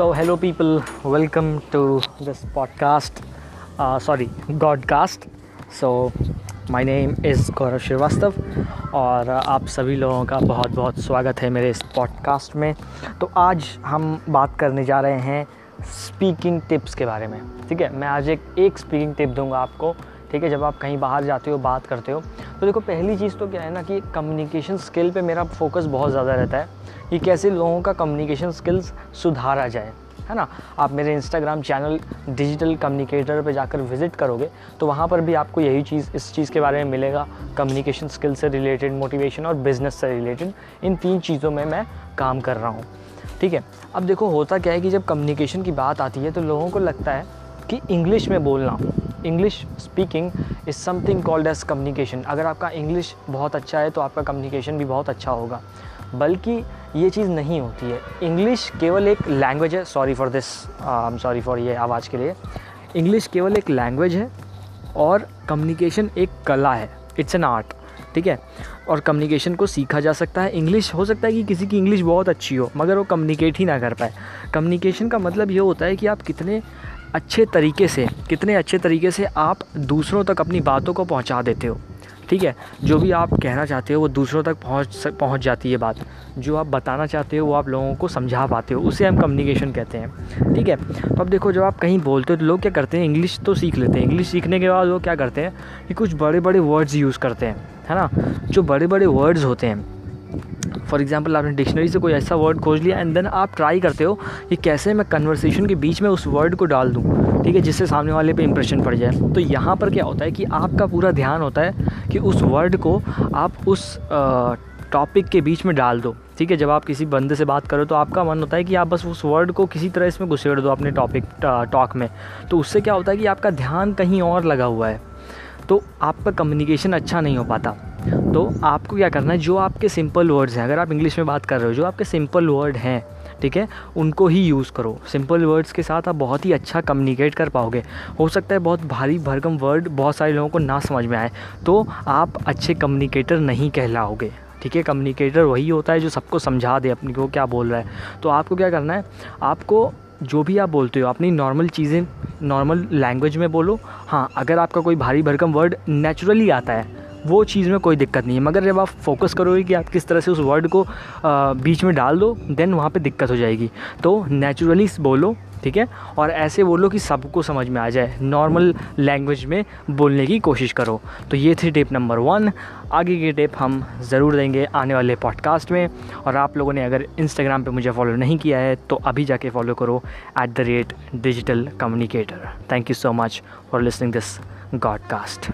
Hello people, welcome to this podcast. Uh, sorry, Godcast. So, my name is Gaurav Shrivastava और आप सभी लोगों का बहुत बहुत स्वागत है मेरे इस पॉडकास्ट में। तो आज हम बात करने जा रहे हैं स्पीकिंग टिप्स के बारे में। ठीक है? मैं आज एक एक स्पीकिंग टिप दूँगा आपको। ठीक है, जब आप कहीं बाहर जाते हो, बात करते हो तो देखो, पहली चीज़ तो क्या है ना कि कम्युनिकेशन स्किल पे मेरा फोकस बहुत ज़्यादा रहता है कि कैसे लोगों का कम्युनिकेशन स्किल्स सुधारा जाए, है ना? आप मेरे इंस्टाग्राम चैनल डिजिटल कम्युनिकेटर पे जाकर विज़िट करोगे तो वहाँ पर भी आपको यही चीज़, इस चीज़ के बारे में मिलेगा। कम्युनिकेशन स्किल से रिलेटेड मोटिवेशन और बिज़नेस से रिलेटेड इन तीन चीज़ों में मैं काम कर रहा हूँ, ठीक है? अब देखो, होता क्या है कि जब कम्युनिकेशन की बात आती है तो लोगों को लगता है कि इंग्लिश में बोलना English speaking is something called as communication अगर आपका इंग्लिश बहुत अच्छा है तो आपका कम्युनिकेशन भी बहुत अच्छा होगा। बल्कि ये चीज़ नहीं होती है। इंग्लिश केवल एक लैंग्वेज है। Sorry for this I am sorry for ये आवाज़ के लिए। इंग्लिश केवल एक लैंग्वेज है और कम्युनिकेशन एक कला है। इट्स एन आर्ट ठीक है? और कम्युनिकेशन को सीखा जा सकता है। इंग्लिश हो सकता है कि किसी की इंग्लिश बहुत अच्छी हो, मगर वो कम्युनिकेट ही ना कर पाए। कम्युनिकेशन का मतलब ये होता है कि आप कितने अच्छे तरीके से, कितने अच्छे तरीके से आप दूसरों तक अपनी बातों को पहुँचा देते हो। ठीक है? जो भी आप कहना चाहते हो, वो दूसरों तक पहुँच पहुँच जाती है बात। जो आप बताना चाहते हो, वो आप लोगों को समझा पाते हो। उसे हम कम्युनिकेशन कहते हैं। ठीक है? तो अब देखो, जब आप कहीं बोलते हो तो लोग क्या करते हैं? इंग्लिश तो सीख लेते हैं। इंग्लिश सीखने के बाद वो क्या करते हैं? कि कुछ बड़े बड़े वर्ड्स यूज़ करते हैं। है ना? जो बड़े बड़े वर्ड्स होते हैं फॉर एग्ज़ाम्पल आपने डिक्शनरी से कोई ऐसा वर्ड खोज लिया एंड देन आप ट्राई करते हो कि कैसे मैं कन्वर्सेशन के बीच में उस वर्ड को डाल दूँ, ठीक है, जिससे सामने वाले पे इंप्रेशन पड़ जाए। तो यहाँ पर क्या होता है कि आपका पूरा ध्यान होता है कि उस वर्ड को आप उस टॉपिक के बीच में डाल दो, ठीक है। जब आप किसी बंदे से बात करो तो आपका मन होता है कि आप बस उस वर्ड को किसी तरह इसमें घुसेड़ दो अपने टॉपिक टॉक में। तो उससे क्या होता है कि आपका ध्यान कहीं और लगा हुआ है। तो आपका कम्युनिकेशन अच्छा नहीं हो पाता। तो आपको क्या करना है, जो आपके सिंपल वर्ड्स हैं, अगर आप इंग्लिश में बात कर रहे हो, जो आपके सिंपल वर्ड हैं, ठीक है, उनको ही यूज़ करो। सिंपल वर्ड्स के साथ आप बहुत ही अच्छा कम्युनिकेट कर पाओगे। हो सकता है बहुत भारी भरकम वर्ड बहुत सारे लोगों को ना समझ में आए तो आप अच्छे कम्युनिकेटर नहीं कहलाओगे, ठीक है? कम्युनिकेटर वही होता है जो सबको समझा दे, अपनी को क्या बोल रहा है। तो आपको क्या करना है, आपको जो भी आप बोलते हो, अपनी नॉर्मल चीज़ें नॉर्मल लैंग्वेज में बोलो। हाँ अगर आपका कोई भारी भरकम वर्ड नेचुरली आता है वो चीज़ में कोई दिक्कत नहीं है। मगर जब आप फोकस करोगे कि आप किस तरह से उस वर्ड को बीच में डाल दो देन वहाँ पे दिक्कत हो जाएगी। तो नेचुरली बोलो, ठीक है? और ऐसे बोलो कि सबको समझ में आ जाए। नॉर्मल लैंग्वेज में बोलने की कोशिश करो। तो ये थी टिप नंबर वन आगे की टिप हम ज़रूर देंगे आने वाले पॉडकास्ट में। और आप लोगों ने अगर इंस्टाग्राम पे मुझे फॉलो नहीं किया है तो अभी जाके फॉलो करो at the rate digital communicator thank you so much for listening this Godcast